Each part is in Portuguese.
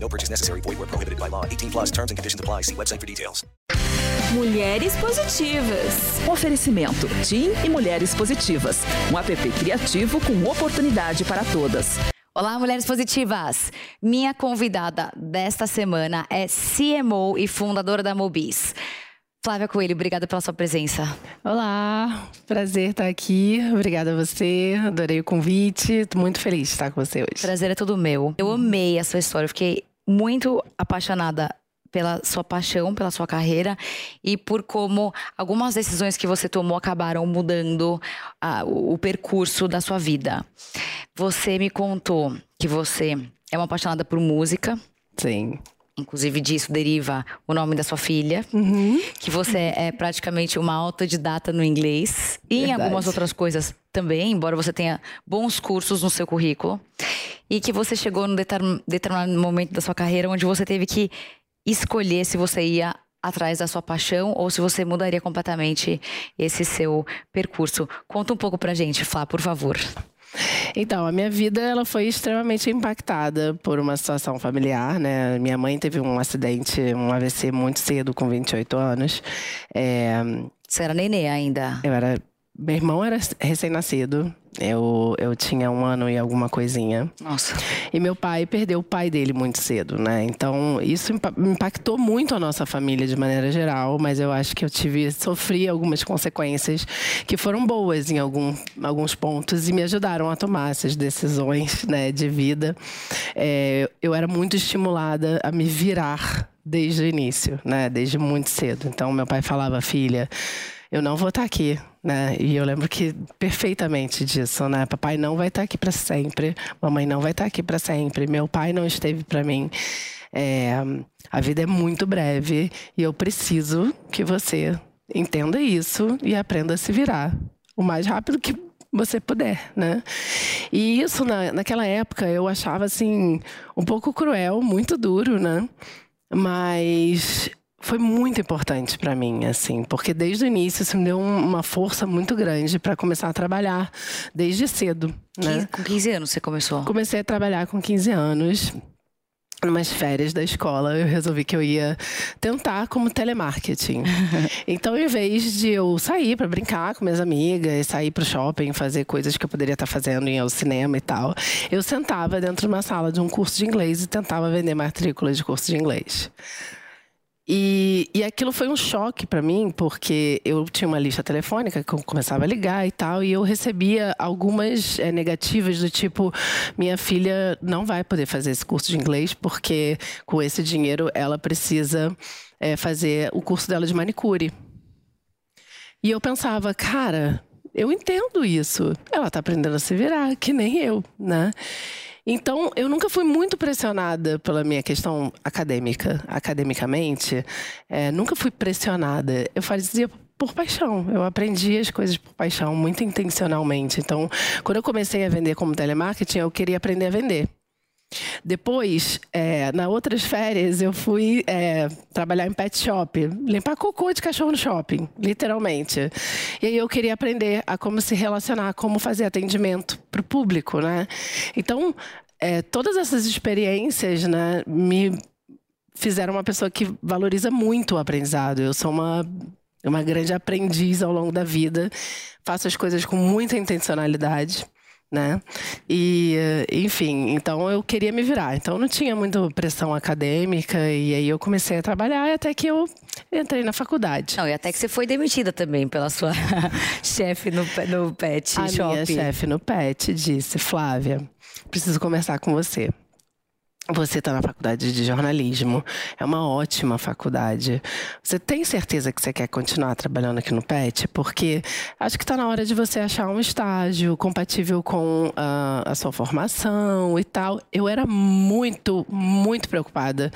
No purchase necessary. Void where prohibited by law. 18 plus terms and conditions apply. See website for details. Mulheres Positivas. Oferecimento TIM e Mulheres Positivas. Um app criativo com oportunidade para todas. Olá, mulheres positivas! Minha convidada desta semana é CMO e fundadora da Mobis. Flávia Coelho, obrigada pela sua presença. Olá, prazer estar aqui. Obrigada a você, adorei o convite. Estou muito feliz de estar com você hoje. Prazer é todo meu. Eu amei a sua história, eu fiquei muito apaixonada pela sua paixão, pela sua carreira e por como algumas decisões que você tomou acabaram mudando ah, o, o percurso da sua vida. Você me contou que você é uma apaixonada por música. Sim. Inclusive disso deriva o nome da sua filha, que você é praticamente uma autodidata no inglês e em Verdade. algumas outras coisas também, embora você tenha bons cursos no seu currículo. E que você chegou num determin- determinado momento da sua carreira onde você teve que escolher se você ia atrás da sua paixão ou se você mudaria completamente esse seu percurso. Conta um pouco pra gente, Flá, por favor. Então, a minha vida ela foi extremamente impactada por uma situação familiar, né? Minha mãe teve um acidente, um AVC muito cedo, com 28 anos. É, Você era nenê ainda. eu era, meu irmão era recém-nascido. Eu, eu tinha um ano e alguma coisinha. Nossa. E meu pai perdeu o pai dele muito cedo, né? Então, isso impa- impactou muito a nossa família de maneira geral, mas eu acho que eu tive, sofri algumas consequências que foram boas em algum, alguns pontos e me ajudaram a tomar essas decisões, né, de vida. É, eu era muito estimulada a me virar desde o início, né? Desde muito cedo. Então, meu pai falava, filha, eu não vou estar aqui, né? E eu lembro que perfeitamente disso, né? Papai não vai estar aqui para sempre, mamãe não vai estar aqui para sempre, meu pai não esteve para mim. É, a vida é muito breve e eu preciso que você entenda isso e aprenda a se virar o mais rápido que você puder, né? E isso na, naquela época eu achava assim um pouco cruel, muito duro, né? Mas foi muito importante para mim, assim, porque desde o início isso me deu um- uma força muito grande para começar a trabalhar desde cedo, né? 15 com 15 anos você começou. Comecei a trabalhar com 15 anos. Numas férias da escola, eu resolvi que eu ia tentar como telemarketing. então, em vez de eu sair para brincar com minhas amigas, sair para o shopping, fazer coisas que eu poderia estar fazendo, ir ao cinema e tal, eu sentava dentro de uma sala de um curso de inglês e tentava vender matrículas de curso de inglês. E, e aquilo foi um choque para mim, porque eu tinha uma lista telefônica que eu começava a ligar e tal, e eu recebia algumas eh, negativas do tipo: minha filha não vai poder fazer esse curso de inglês, porque com esse dinheiro ela precisa eh, fazer o curso dela de manicure. E eu pensava, cara, eu entendo isso. Ela tá aprendendo a se virar, que nem eu, né? Então, eu nunca fui muito pressionada pela minha questão acadêmica, academicamente. É, nunca fui pressionada. Eu fazia por paixão. Eu aprendi as coisas por paixão, muito intencionalmente. Então, quando eu comecei a vender como telemarketing, eu queria aprender a vender. Depois, é, nas outras férias, eu fui é, trabalhar em pet shop, limpar cocô de cachorro no shopping, literalmente. E aí eu queria aprender a como se relacionar, como fazer atendimento para o público, né? Então, é, todas essas experiências, né, me fizeram uma pessoa que valoriza muito o aprendizado. Eu sou uma uma grande aprendiz ao longo da vida, faço as coisas com muita intencionalidade né? E, eh, enfim, então eu queria me virar. Então não tinha muita pressão acadêmica e aí eu comecei a trabalhar até que eu entrei na faculdade. Não, e até que você foi demitida também pela sua chefe no, no pet a shop. minha chefe no PET disse: Flávia, preciso conversar com você. Você está na faculdade de jornalismo, é uma ótima faculdade. Você tem certeza que você quer continuar trabalhando aqui no PET? Porque acho que está na hora de você achar um estágio compatível com ah, a sua formação e tal. Eu era muito, muito preocupada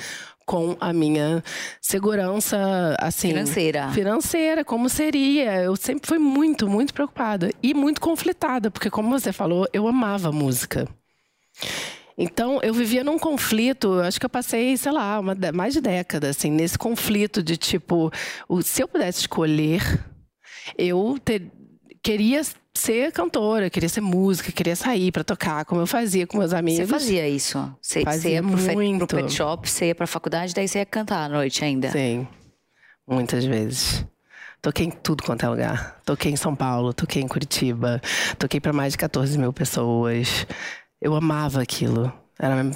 com a minha segurança, assim. Financeira. Financeira, como seria. Eu sempre fui muito, muito preocupada. E muito conflitada, porque, como você falou, eu amava música. Então, eu vivia num conflito, acho que eu passei, sei lá, uma, mais de década, assim, nesse conflito de tipo, se eu pudesse escolher, eu ter, queria ser cantora, queria ser música, queria sair para tocar, como eu fazia com meus amigos. Você fazia isso? Você, fazia você ia pro, muito. pro pet shop, você ia pra faculdade, daí você ia cantar à noite ainda? Sim, muitas vezes. Toquei em tudo quanto é lugar. Toquei em São Paulo, toquei em Curitiba, toquei para mais de 14 mil pessoas. Eu amava aquilo, era,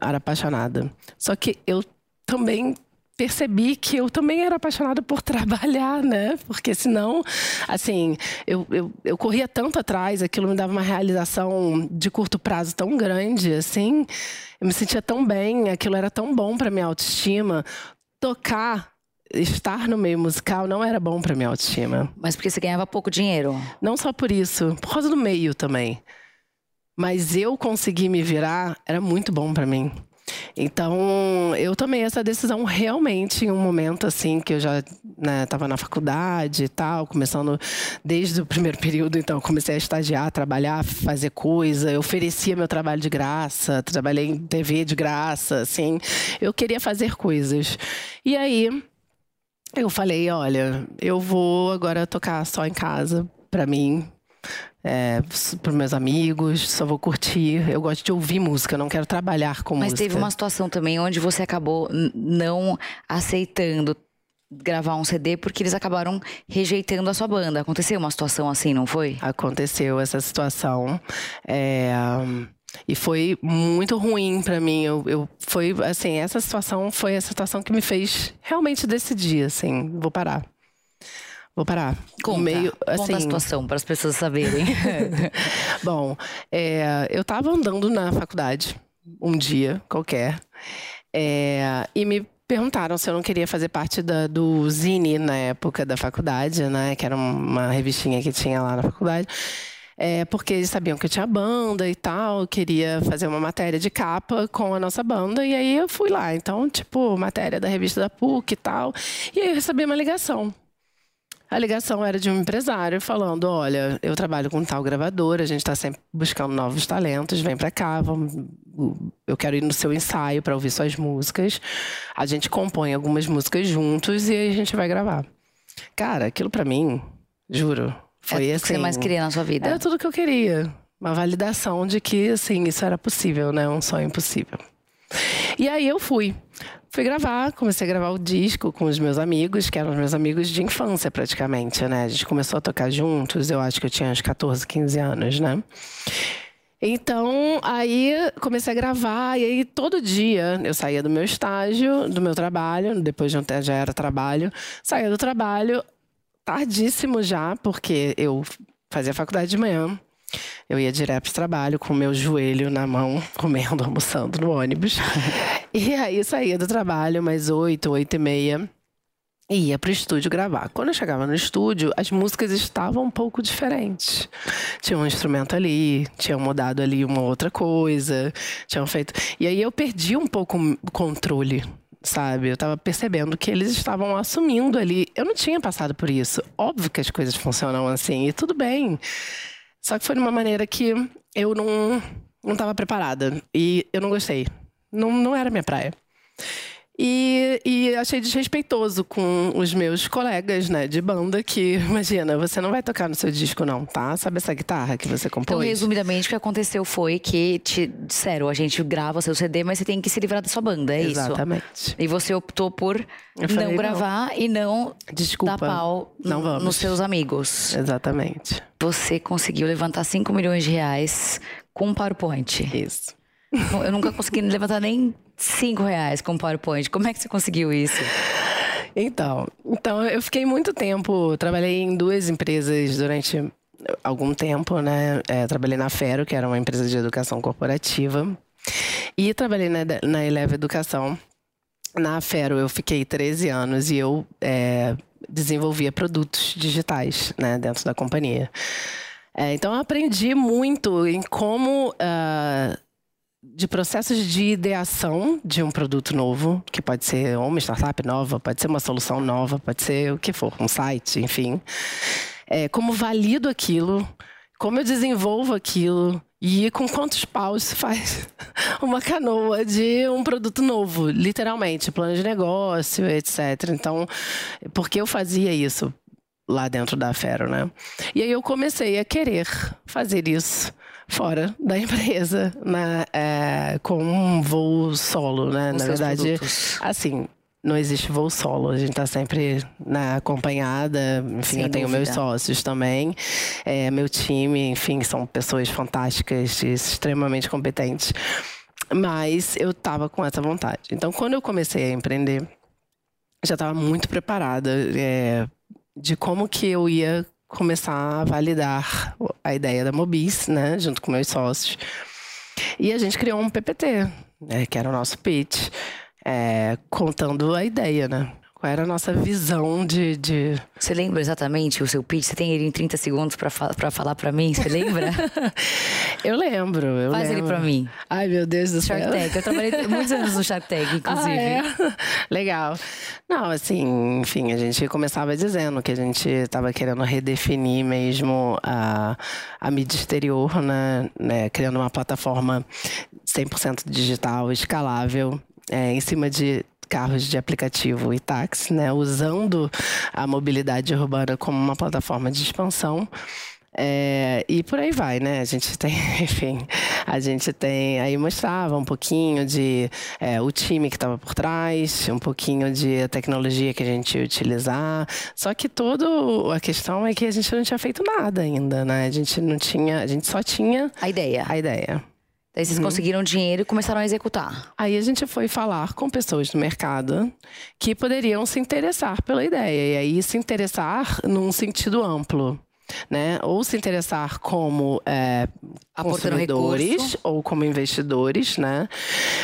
era apaixonada. Só que eu também percebi que eu também era apaixonada por trabalhar, né? Porque senão, assim, eu, eu, eu corria tanto atrás, aquilo me dava uma realização de curto prazo tão grande, assim. Eu me sentia tão bem, aquilo era tão bom para minha autoestima. Tocar estar no meio musical não era bom para minha autoestima. Mas porque você ganhava pouco dinheiro? Não só por isso, por causa do meio também. Mas eu conseguir me virar era muito bom para mim. Então, eu tomei essa decisão realmente em um momento assim que eu já estava né, na faculdade e tal, começando desde o primeiro período, então comecei a estagiar, trabalhar, fazer coisa, eu oferecia meu trabalho de graça, trabalhei em TV de graça, assim, eu queria fazer coisas. E aí eu falei, olha, eu vou agora tocar só em casa para mim, é, para meus amigos, só vou curtir. Eu gosto de ouvir música, não quero trabalhar com Mas música. Mas teve uma situação também onde você acabou não aceitando gravar um CD porque eles acabaram rejeitando a sua banda. Aconteceu uma situação assim, não foi? Aconteceu essa situação. É, e foi muito ruim para mim. Eu, eu, foi assim, essa situação foi a situação que me fez realmente decidir, assim, vou parar. Vou parar. Conta, meio, assim... conta a situação para as pessoas saberem. Bom, é, eu estava andando na faculdade um dia qualquer é, e me perguntaram se eu não queria fazer parte da, do Zine na época da faculdade, né? Que era uma revistinha que tinha lá na faculdade. É, porque eles sabiam que eu tinha banda e tal, eu queria fazer uma matéria de capa com a nossa banda, e aí eu fui lá. Então, tipo, matéria da revista da PUC e tal. E aí eu recebi uma ligação a ligação era de um empresário falando: olha, eu trabalho com tal gravadora, a gente está sempre buscando novos talentos, vem para cá, vamos, eu quero ir no seu ensaio para ouvir suas músicas. A gente compõe algumas músicas juntos e aí a gente vai gravar. Cara, aquilo para mim, juro, foi é assim. O que você mais queria na sua vida? Era tudo que eu queria. Uma validação de que, assim, isso era possível, né? Um sonho impossível. E aí eu fui. Fui gravar, comecei a gravar o disco com os meus amigos, que eram meus amigos de infância praticamente, né? A gente começou a tocar juntos, eu acho que eu tinha uns 14, 15 anos, né? Então, aí comecei a gravar, e aí todo dia eu saía do meu estágio, do meu trabalho, depois de um já era trabalho, saía do trabalho tardíssimo já, porque eu fazia faculdade de manhã, eu ia direto pro trabalho com o meu joelho na mão, comendo, almoçando no ônibus. e aí saía do trabalho mais oito, oito e meia. E ia pro estúdio gravar. Quando eu chegava no estúdio, as músicas estavam um pouco diferentes. Tinha um instrumento ali, tinham mudado ali uma outra coisa, tinham feito. E aí eu perdi um pouco o controle sabe? Eu tava percebendo que eles estavam assumindo ali. Eu não tinha passado por isso. Óbvio que as coisas funcionam assim, e tudo bem. Só que foi de uma maneira que eu não não estava preparada e eu não gostei. Não, não era minha praia. E, e, achei desrespeitoso com os meus colegas, né, de banda, que, imagina, você não vai tocar no seu disco, não, tá? Sabe essa guitarra que você compôs? Então, resumidamente, o que aconteceu foi que te disseram, a gente grava seu CD, mas você tem que se livrar da sua banda, é Exatamente. isso? Exatamente. E você optou por falei, não gravar não. e não Desculpa, dar pau não vamos. nos seus amigos. Exatamente. Você conseguiu levantar 5 milhões de reais com um PowerPoint. Isso. Eu nunca consegui levantar nem cinco reais com PowerPoint. Como é que você conseguiu isso? Então, então eu fiquei muito tempo, trabalhei em duas empresas durante algum tempo, né? É, trabalhei na Fero, que era uma empresa de educação corporativa, e trabalhei na, na Eleva Educação. Na Fero eu fiquei 13 anos e eu é, desenvolvia produtos digitais, né, dentro da companhia. É, então eu aprendi muito em como uh, de processos de ideação de um produto novo, que pode ser uma startup nova, pode ser uma solução nova, pode ser o que for, um site, enfim. É, como valido aquilo, como eu desenvolvo aquilo e com quantos paus se faz uma canoa de um produto novo, literalmente, plano de negócio, etc. Então, por que eu fazia isso lá dentro da Fero, né? E aí eu comecei a querer fazer isso fora da empresa? É, com um voo solo, né? Com Na verdade, produtos. assim, não existe voo solo, a gente está sempre na acompanhada. Enfim, Sem eu tenho meus dúvida. sócios também, é, meu time, enfim, são pessoas fantásticas, e extremamente competentes. Mas eu estava com essa vontade. Então, quando eu comecei a empreender, já estava muito preparada é, de como que eu ia começar a validar a ideia da Mobis, né, junto com meus sócios. E a gente criou um PPT, né, que era o nosso pitch, é, contando a ideia, né? Qual era a nossa visão de, de... Você lembra exatamente o seu pitch? Você tem ele em 30 segundos pra, fa falar pra mim? Você lembra? Eu lembro, eu Faz ele lembro. pra mim. Ai, meu Deus do céu. Shark Tank. Eu trabalhei muitos anos no Shark Tank, inclusive. Ah, é? Legal. Não, assim, enfim, a gente começava dizendo que a gente estava querendo redefinir mesmo a, a mídia exterior, né? né? Criando uma plataforma 100% digital, escalável, é, em cima de carros de aplicativo e táxi, né? Usando a mobilidade urbana como uma plataforma de expansão. É, e por aí vai, né? A gente tem, enfim, a gente tem. Aí mostrava um pouquinho de é, o time que estava por trás, um pouquinho de a tecnologia que a gente ia utilizar. Só que toda a questão é que a gente não tinha feito nada ainda, né? A gente não tinha, a gente só tinha A ideia. a ideia. Daí vocês conseguiram dinheiro e começaram a executar. Aí a gente foi falar com pessoas do mercado que poderiam se interessar pela ideia. E aí se interessar num sentido amplo. Né? Ou se interessar como é, consumidores ou como investidores. Né?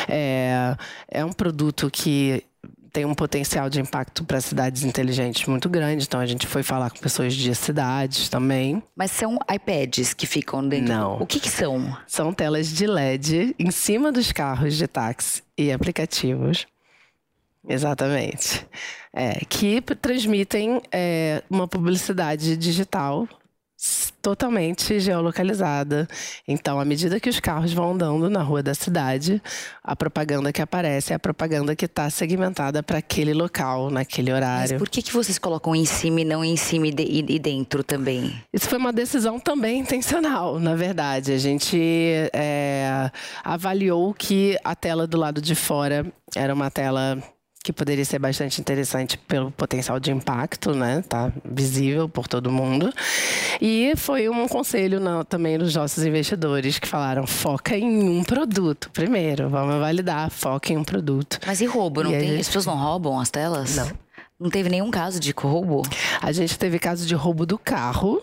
É, é um produto que tem um potencial de impacto para cidades inteligentes muito grande. Então a gente foi falar com pessoas de cidades também. Mas são iPads que ficam dentro. Não. O que que são? São telas de LED em cima dos carros de táxi e aplicativos. Exatamente. É, que transmitem é, uma publicidade digital totalmente geolocalizada. Então, à medida que os carros vão andando na rua da cidade, a propaganda que aparece é a propaganda que está segmentada para aquele local, naquele Mas horário. por que, que vocês colocam em cima e não em cima e, de- e dentro também? Isso foi uma decisão também intencional, na verdade. A gente é, avaliou que a tela do lado de fora era uma tela que poderia ser bastante interessante pelo potencial de impacto, né? Tá visível por todo mundo. E foi um conselho também dos nossos investidores que falaram: foca em um produto primeiro, vamos validar, foca em um produto. Mas e roubo? Não E tem? gente- As pessoas não roubam as telas? Não. Não teve nenhum caso de roubo? A gente teve caso de roubo do carro.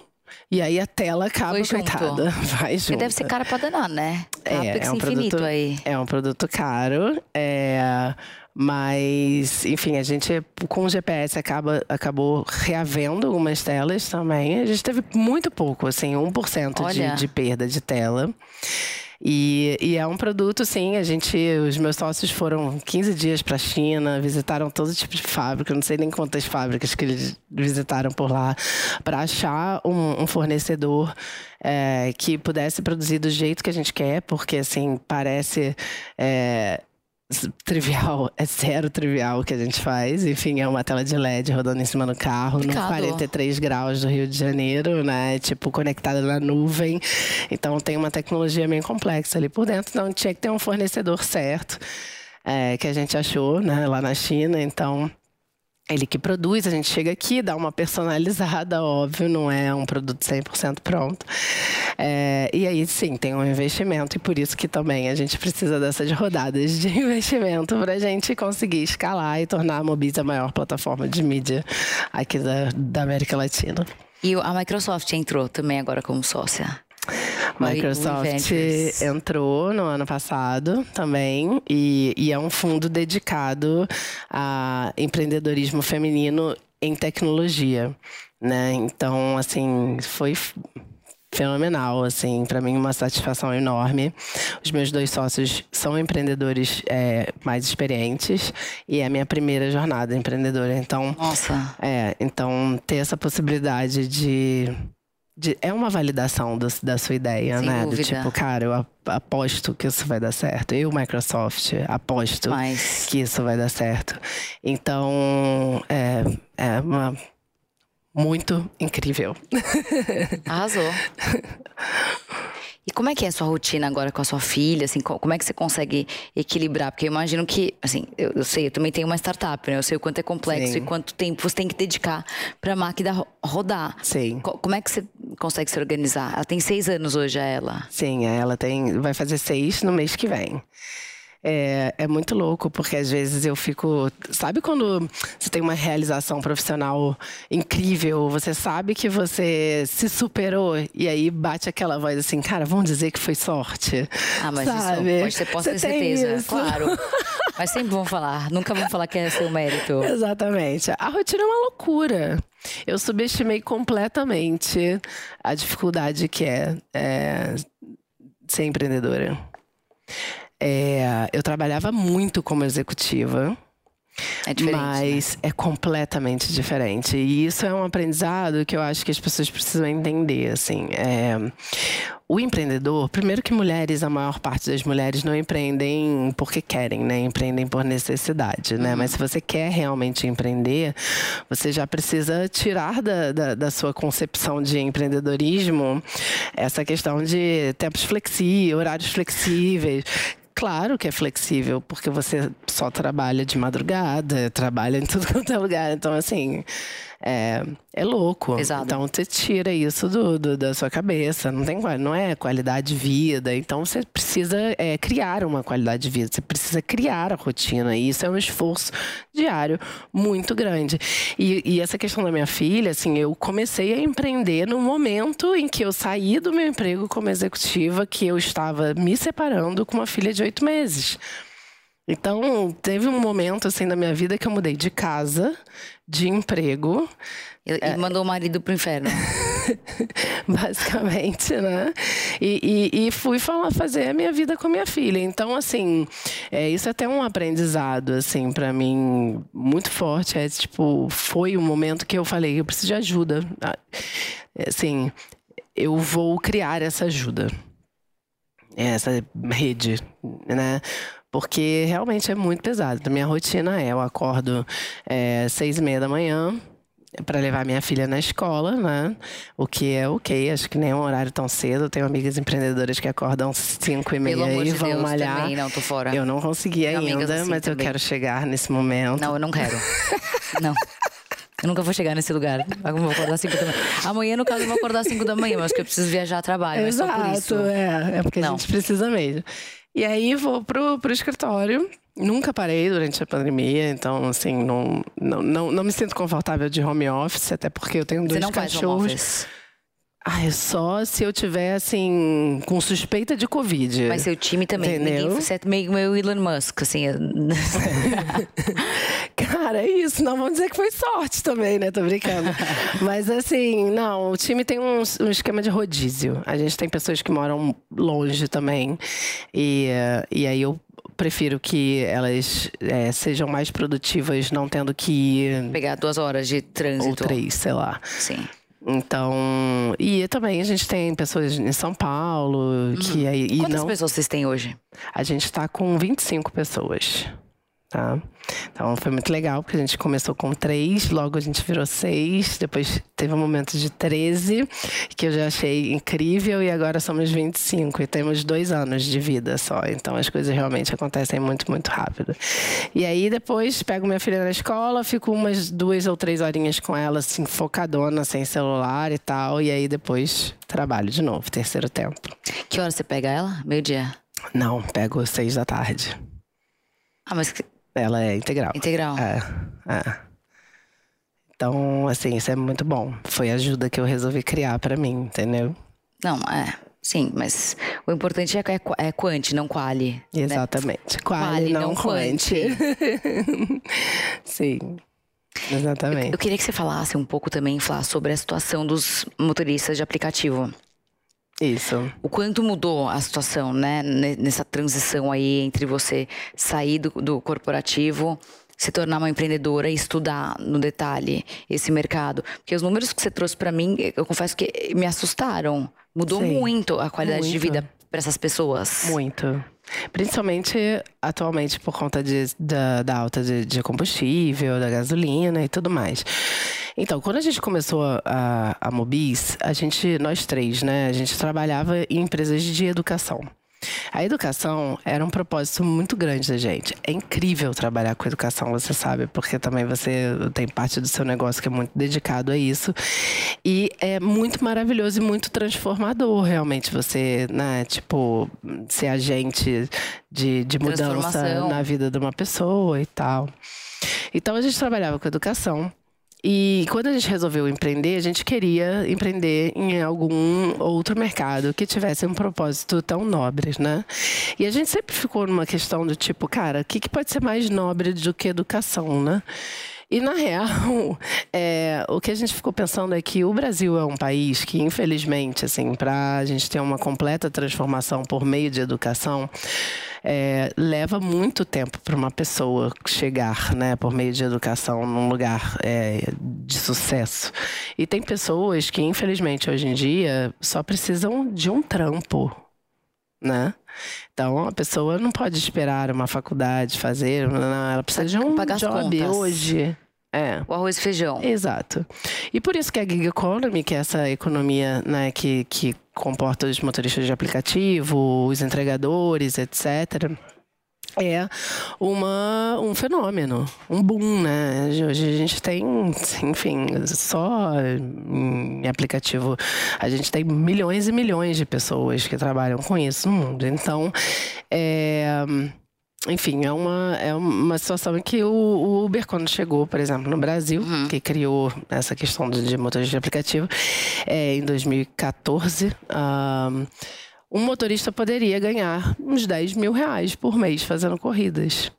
E aí a tela acaba, Foi junto. coitada. Vai Porque junto. deve ser cara pra danar, né? É, é um infinito produto, aí. É um produto caro, é, mas, enfim, a gente com o GPS acaba, acabou reavendo algumas telas também. A gente teve muito pouco, assim, 1% Olha. de, de perda de tela. E, e é um produto, sim, a gente, os meus sócios foram 15 dias para a China, visitaram todo tipo de fábrica, não sei nem quantas fábricas que eles visitaram por lá, para achar um, um fornecedor é, que pudesse produzir do jeito que a gente quer, porque, assim, parece. é, Trivial, é zero trivial o que a gente faz. Enfim, é uma tela de LED rodando em cima do carro, no Complicado. 43 graus do Rio de Janeiro, né? Tipo, conectada na nuvem. Então tem uma tecnologia meio complexa ali por dentro. Então tinha que ter um fornecedor certo, é, que a gente achou, né, lá na China. Então. Ele que produz, a gente chega aqui, dá uma personalizada, óbvio, não é um produto 100% pronto. É, e aí, sim, tem um investimento, e por isso que também a gente precisa dessas rodadas de investimento para a gente conseguir escalar e tornar a Mobis a maior plataforma de mídia aqui da, da América Latina. E a Microsoft entrou também agora como sócia. Microsoft entrou no ano passado também e, e é um fundo dedicado a empreendedorismo feminino em tecnologia, né? Então, assim, foi fenomenal, assim, para mim uma satisfação enorme. Os meus dois sócios são empreendedores é, mais experientes e é a minha primeira jornada empreendedora, então. Nossa. É, então ter essa possibilidade de de, é uma validação do, da sua ideia, Sem né? Dúvida. Do tipo, cara, eu aposto que isso vai dar certo. Eu, Microsoft, aposto Mas... que isso vai dar certo. Então, é, é uma, muito incrível. Arrasou. E como é que é a sua rotina agora com a sua filha? Assim, como é que você consegue equilibrar? Porque eu imagino que, assim, eu, eu sei, eu também tenho uma startup, né? Eu sei o quanto é complexo Sim. e quanto tempo você tem que dedicar para a máquina rodar. Sim. Como é que você consegue se organizar? Ela tem seis anos hoje, a ela. Sim, ela tem, vai fazer seis no mês que vem. É, é muito louco, porque às vezes eu fico. Sabe quando você tem uma realização profissional incrível, você sabe que você se superou, e aí bate aquela voz assim, cara, vamos dizer que foi sorte. Ah, mas sabe? isso pode ser, posso ter certeza. isso? Claro. Mas sempre vão falar. Nunca vão falar que é seu mérito. Exatamente. A rotina é uma loucura. Eu subestimei completamente a dificuldade que é, é ser empreendedora. É, eu trabalhava muito como executiva. É diferente. né? Mas é completamente diferente. E isso é um aprendizado que eu acho que as pessoas precisam entender, assim. É, o empreendedor, primeiro que mulheres, a maior parte das mulheres não empreendem porque querem, né? Empreendem por necessidade, né? Mas se você quer realmente empreender, você já precisa tirar da, da, da sua concepção de empreendedorismo essa questão de tempos flexíveis, horários flexíveis. Claro que é flexível, porque você só trabalha de madrugada, trabalha em tudo quanto é lugar. Então, assim, é, é louco. Pesado. Então, você tira isso do, do- da sua cabeça. Não, tem, não é qualidade de vida. Então, você precisa é, criar uma qualidade de vida. Você precisa criar a rotina. E isso é um esforço diário muito grande. E, e essa questão da minha filha, assim, eu comecei a empreender no momento em que eu saí do meu emprego como executiva, que eu estava me separando com uma filha de oito meses. Então, teve um momento assim na minha vida que eu mudei de casa, de emprego, E, e mandou o marido pro inferno. basicamente, né? E, e- e fui falar, fazer a minha vida com a minha filha. Então, assim, é, isso é até um aprendizado, assim, para mim, muito forte. É tipo, foi o momento que eu falei, eu preciso de ajuda. Ah, Assim, eu vou criar essa ajuda. Essa rede, né? Porque realmente é muito pesado. Minha rotina é, eu acordo é, seis e meia da manhã, para levar minha filha na escola, né? O que é ok, acho que nem é um horário tão cedo. Eu tenho amigas empreendedoras que acordam cinco e meia e vão Deus, malhar. também, não, tô fora. Eu não consegui Tenho ainda, assim mas eu também. quero chegar nesse momento. Não, eu não quero. Não. Eu nunca vou chegar nesse lugar. Eu vou acordar às 5 da manhã. Amanhã, no caso, eu vou acordar às 5 da manhã, mas que eu preciso viajar a trabalho. Mas só por isso. é. É porque Não. a gente precisa mesmo. E aí vou pro, pro escritório. Nunca parei durante a pandemia, então, assim, não, não, não, não me sinto confortável de home office, até porque eu tenho Você dois não faz home cachorros. office. É só se eu tiver, assim, com suspeita de Covid. Mas seu time também. Entendeu? Ninguém, você é meio, meio Elon Musk, assim. Cara, é isso. Não vamos dizer que foi sorte também, né? Tô brincando. Mas assim, não, o time tem um, um esquema de rodízio. A gente tem pessoas que moram longe também. E, eh, e aí eu prefiro que elas eh, sejam mais produtivas, não tendo que Pegar duas horas de trânsito. ou três, sei lá. Sim. Então, e também a gente tem pessoas em São Paulo que aí e Quantas não pessoas vocês têm hoje? a gente está com 25 pessoas. Tá? Então foi muito legal, porque a gente começou com três, logo a gente virou seis, depois teve um momento de 13, que eu já achei incrível, e agora somos 25 e temos dois anos de vida só. Então as coisas realmente acontecem muito, muito rápido. E aí depois pego minha filha na escola, fico umas duas ou três horinhas com ela, assim, focadona, sem celular e tal, e aí depois trabalho de novo, terceiro tempo. Que hora você pega ela? Meio-dia. Não, pego seis da tarde. Ah, mas Ela é integral. integral. É, é. Então, assim, isso é muito bom. Foi a ajuda que eu resolvi criar pra mim, entendeu? Não, é. Sim, mas o importante é, é, é quanti, não quali. né? Exatamente. Quali, Quali, não não quanti. Sim. Exatamente. Eu queria que você falasse um pouco também, Flá, sobre a situação dos motoristas de aplicativo. Isso. O quanto mudou a situação, né? Nessa transição aí entre você sair do, do corporativo se tornar uma empreendedora e estudar no detalhe esse mercado. Porque os números que você trouxe para mim, eu confesso que me assustaram. Mudou Sim, muito a qualidade muito. de vida para essas pessoas. Muito. Principalmente atualmente por conta de, da, da alta de, de, combustível, da gasolina e tudo mais. Então, quando a gente começou a, a Mobis, a gente, nós três, né, a gente trabalhava em empresas de educação. A educação era um propósito muito grande da gente. É incrível trabalhar com educação, você sabe, porque também você tem parte do seu negócio que é muito dedicado a isso. E é muito maravilhoso e muito transformador, realmente, você, né, tipo, ser agente de, de mudança na vida de uma pessoa e tal. Então a gente trabalhava com educação. E quando a gente resolveu empreender, a gente queria empreender em algum outro mercado que tivesse um propósito tão nobre, né? E a gente sempre ficou numa questão do tipo, cara, o que, que pode ser mais nobre do que educação, né? E, na real, é, o que a gente ficou pensando é que o Brasil é um país que, infelizmente, assim, para a gente ter uma completa transformação por meio de educação, é, leva muito tempo para uma pessoa chegar, né, por meio de educação, num lugar é, de sucesso. E tem pessoas que, infelizmente, hoje em dia, só precisam de um trampo, né? Então, a pessoa não pode esperar uma faculdade fazer, não, ela precisa de um Pagar job hoje. É. O arroz e feijão. Exato. E por isso que a gig economy, que é essa economia né, que, que comporta os motoristas de aplicativo, os entregadores, etc., é uma, um fenômeno, um boom, né? Hoje a gente tem, enfim, só em aplicativo, a gente tem milhões e milhões de pessoas que trabalham com isso no mundo. Então, é enfim, é uma, é uma situação em que o, o Uber, quando chegou, por exemplo, no Brasil, uhum. que criou essa questão de, de motorista de aplicativo, é, em 2014, um, um motorista poderia ganhar uns 10 mil reais por mês fazendo corridas,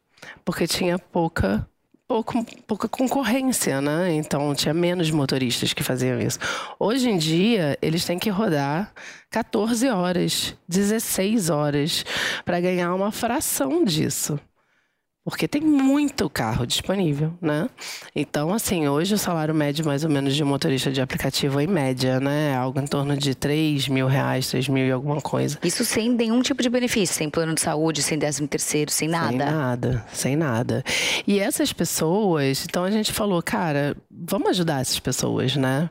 porque tinha pouca pouca concorrência, né? Então tinha menos motoristas que faziam isso. Hoje em dia, eles têm que rodar 14 horas, 16 horas para ganhar uma fração disso. Porque tem muito carro disponível, né? Então, assim, hoje o salário médio mais ou menos de um motorista de aplicativo, em média, né? Algo em torno de 3 mil reais, 3 mil e alguma coisa. Isso sem nenhum tipo de benefício, sem plano de saúde, sem décimo terceiro, sem nada. Sem nada, sem nada. E essas pessoas, então a gente falou, cara, vamos ajudar essas pessoas, né?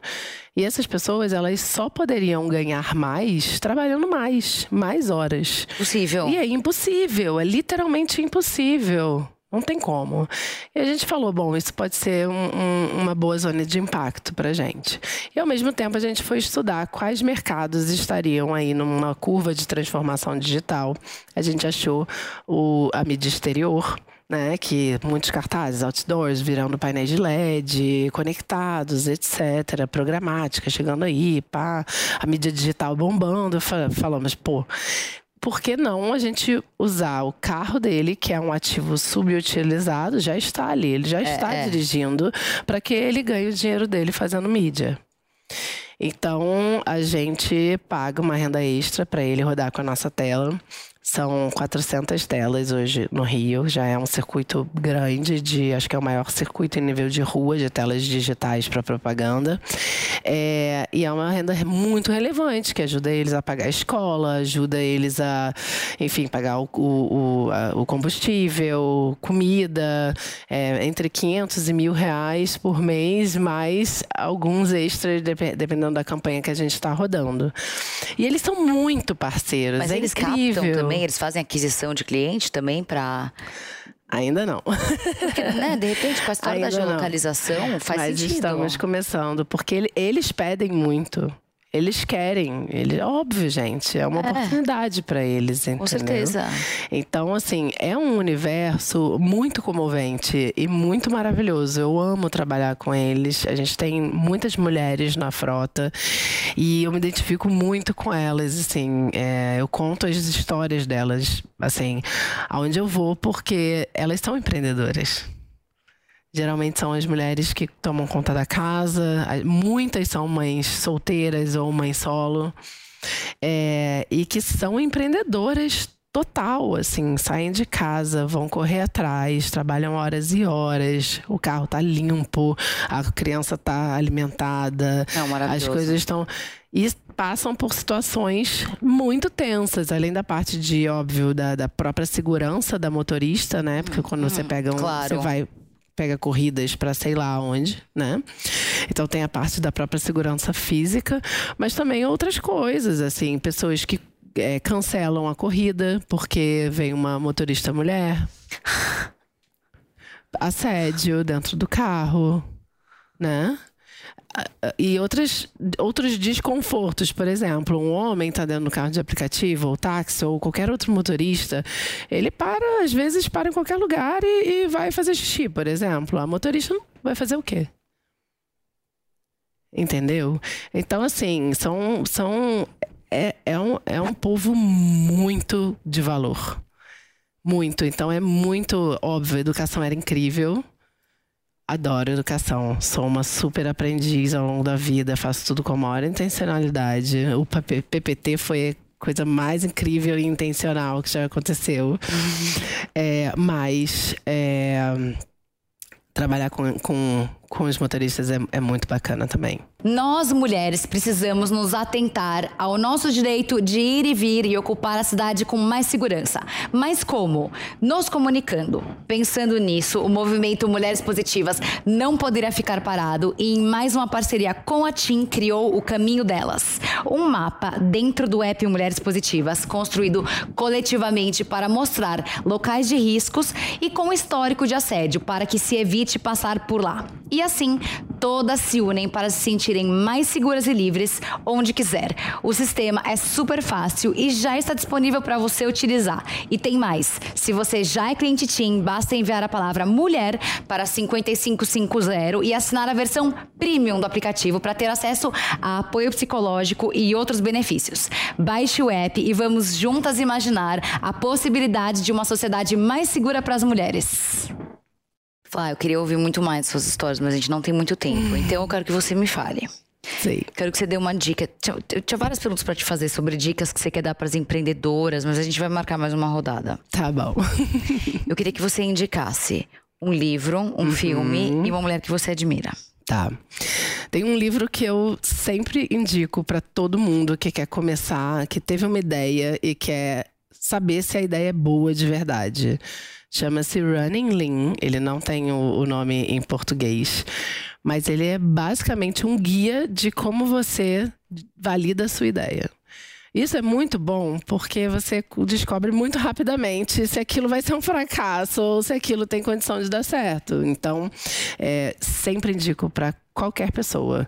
E essas pessoas, elas só poderiam ganhar mais trabalhando mais, mais horas. Possível. E é impossível, é literalmente impossível. Não tem como. E a gente falou, bom, isso pode ser um, um, uma boa zona de impacto para gente. E ao mesmo tempo a gente foi estudar quais mercados estariam aí numa curva de transformação digital. A gente achou o, a mídia exterior, né? Que muitos cartazes, outdoors, virando painéis de LED, conectados, etc. Programática chegando aí, pá, a mídia digital bombando. Falamos, pô, por que não a gente usar o carro dele, que é um ativo subutilizado, já está ali, ele já é, está é. dirigindo, para que ele ganhe o dinheiro dele fazendo mídia. Então, a gente paga uma renda extra para ele rodar com a nossa tela. São 400 telas hoje no Rio, já é um circuito grande, de acho que é o maior circuito em nível de rua de telas digitais para propaganda. É, e é uma renda muito relevante, que ajuda eles a pagar a escola, ajuda eles a, enfim, pagar o, o, a, o combustível, comida, é, entre 500 e mil reais por mês, mais alguns extras, dependendo da campanha que a gente está rodando. E eles são muito parceiros, Mas é eles incrível. captam também eles fazem aquisição de cliente também para Ainda não. Porque, né, de repente, com a história Ainda da geolocalização, não. faz Mas sentido. estamos começando, porque eles pedem muito. Eles querem, ele, óbvio, gente, é uma é. oportunidade para eles, entendeu? Com certeza. Então, assim, é um universo muito comovente e muito maravilhoso. Eu amo trabalhar com eles. A gente tem muitas mulheres na frota e eu me identifico muito com elas, assim, é, eu conto as histórias delas, assim, aonde eu vou, porque elas são empreendedoras. Geralmente são as mulheres que tomam conta da casa, muitas são mães solteiras ou mães solo. é, e que são empreendedoras total, assim, saem de casa, vão correr atrás, trabalham horas e horas, o carro tá limpo, a criança tá alimentada, Não, as coisas estão e passam por situações muito tensas, além da parte de, óbvio, da, da própria segurança da motorista, né? Porque quando você pega um, claro. você vai pega corridas para sei lá onde, né? Então tem a parte da própria segurança física, mas também outras coisas, assim, pessoas que é, cancelam a corrida porque vem uma motorista mulher, assédio dentro do carro, né? E outras, outros desconfortos, por exemplo, um homem está dentro do carro de aplicativo, ou táxi, ou qualquer outro motorista, ele para, às vezes, para em qualquer lugar e, e vai fazer xixi, por exemplo. A motorista vai fazer o quê? Entendeu? Então, assim, são. são é, é, um, é um povo muito de valor. Muito. Então, é muito óbvio. A educação era incrível. Adoro educação. Sou uma super aprendiz ao longo da vida. Faço tudo com a maior intencionalidade. O PPT foi a coisa mais incrível e intencional que já aconteceu. É, mas é, trabalhar com, com, com os motoristas é, é muito bacana também. Nós, mulheres, precisamos nos atentar ao nosso direito de ir e vir e ocupar a cidade com mais segurança. Mas como? Nos comunicando. Pensando nisso, o movimento Mulheres Positivas não poderia ficar parado e, em mais uma parceria com a TIM, criou o Caminho Delas. Um mapa dentro do app Mulheres Positivas, construído coletivamente para mostrar locais de riscos e com histórico de assédio, para que se evite passar por lá. E assim, todas se unem para se sentir sentirem mais seguras e livres onde quiser. O sistema é super fácil e já está disponível para você utilizar. E tem mais: se você já é cliente TIM, basta enviar a palavra mulher para 5550 e assinar a versão premium do aplicativo para ter acesso a apoio psicológico e outros benefícios. Baixe o app e vamos juntas imaginar a possibilidade de uma sociedade mais segura para as mulheres. Flá, eu queria ouvir muito mais suas histórias, mas a gente não tem muito tempo. Então eu quero que você me fale. Quero que você dê uma dica. Eu tinha várias perguntas para te fazer sobre dicas que você quer dar para as empreendedoras, mas a gente vai marcar mais uma rodada. Tá bom. eu queria que você indicasse um livro, um uhum. filme e uma mulher que você admira. Tá. Tem um livro que eu sempre indico para todo mundo que quer começar, que teve uma ideia e quer saber se a ideia é boa de verdade. Chama-se Running Lean. Ele não tem o, nome em português, mas ele é basicamente um guia de como você valida a sua ideia. Isso é muito bom porque você descobre muito rapidamente se aquilo vai ser um fracasso ou se aquilo tem condição de dar certo. Então, é, sempre indico para qualquer pessoa.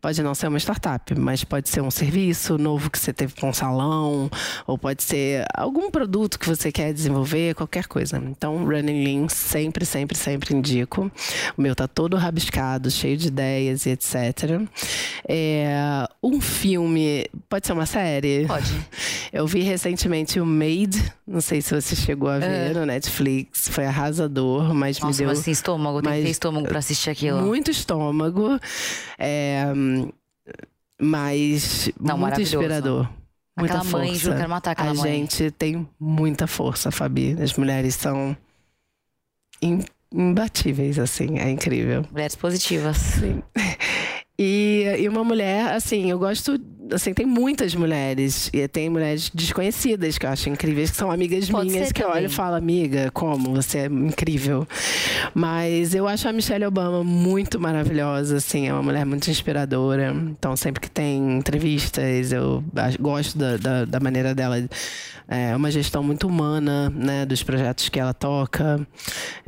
Pode não ser uma startup, mas pode ser um serviço novo que você teve com um salão, ou pode ser algum produto que você quer desenvolver, qualquer coisa. Então, Running Lean sempre, sempre, sempre indico. O meu tá todo rabiscado, cheio de ideias e etc. É, um filme, pode ser uma série? Pode. Eu vi recentemente o Made, não sei se você chegou a ver é. no Netflix, foi arrasador, mas Nossa, me deu... Mas assim, estômago, tem que ter estômago pra assistir aquilo. Muito estômago. É, mas Não, muito inspirador. Muita aquela força. mãe, juro, quero matar aquela a mãe. gente tem muita força, Fabi. As mulheres são imbatíveis, assim, é incrível. Mulheres positivas. Sim. E, e uma mulher, assim, eu gosto. Assim, tem muitas mulheres. E tem mulheres desconhecidas que eu acho incríveis, que são amigas Pode minhas, que eu também. olho e falo, amiga, como? Você é incrível. Mas eu acho a Michelle Obama muito maravilhosa, assim, é uma mulher muito inspiradora. Então, sempre que tem entrevistas, eu gosto da, da, da maneira dela. É uma gestão muito humana, né, dos projetos que ela toca.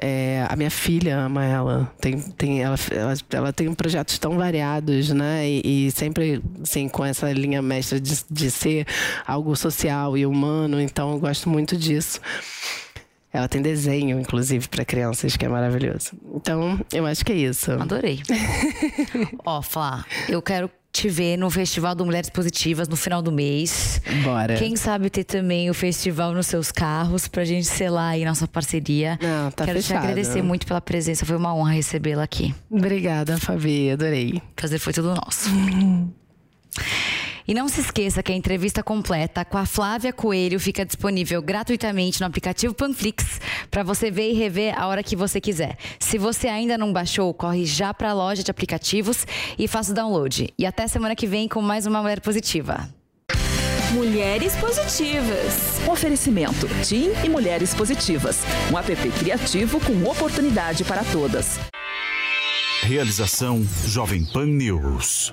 É, a minha filha ama ela. Tem, tem, ela, ela, ela tem projetos tão variados, né? E, e sempre, assim, com essa linha mestra de, de ser algo social e humano. Então, eu gosto muito disso. Ela tem desenho, inclusive, para crianças, que é maravilhoso. Então, eu acho que é isso. Adorei. Ó, Flá, eu quero te ver no Festival do Mulheres Positivas no final do mês. Bora. Quem sabe ter também o festival nos seus carros pra gente selar aí nossa parceria. Não, tá Quero fechado. te agradecer muito pela presença, foi uma honra recebê-la aqui. Obrigada, Fabi. Adorei. O prazer foi todo nosso. E não se esqueça que a entrevista completa com a Flávia Coelho fica disponível gratuitamente no aplicativo Panflix para você ver e rever a hora que você quiser. Se você ainda não baixou, corre já para a loja de aplicativos e faça o download. E até semana que vem com mais uma Mulher Positiva. Mulheres Positivas. Oferecimento: Tim e Mulheres Positivas. Um app criativo com oportunidade para todas. Realização Jovem Pan News.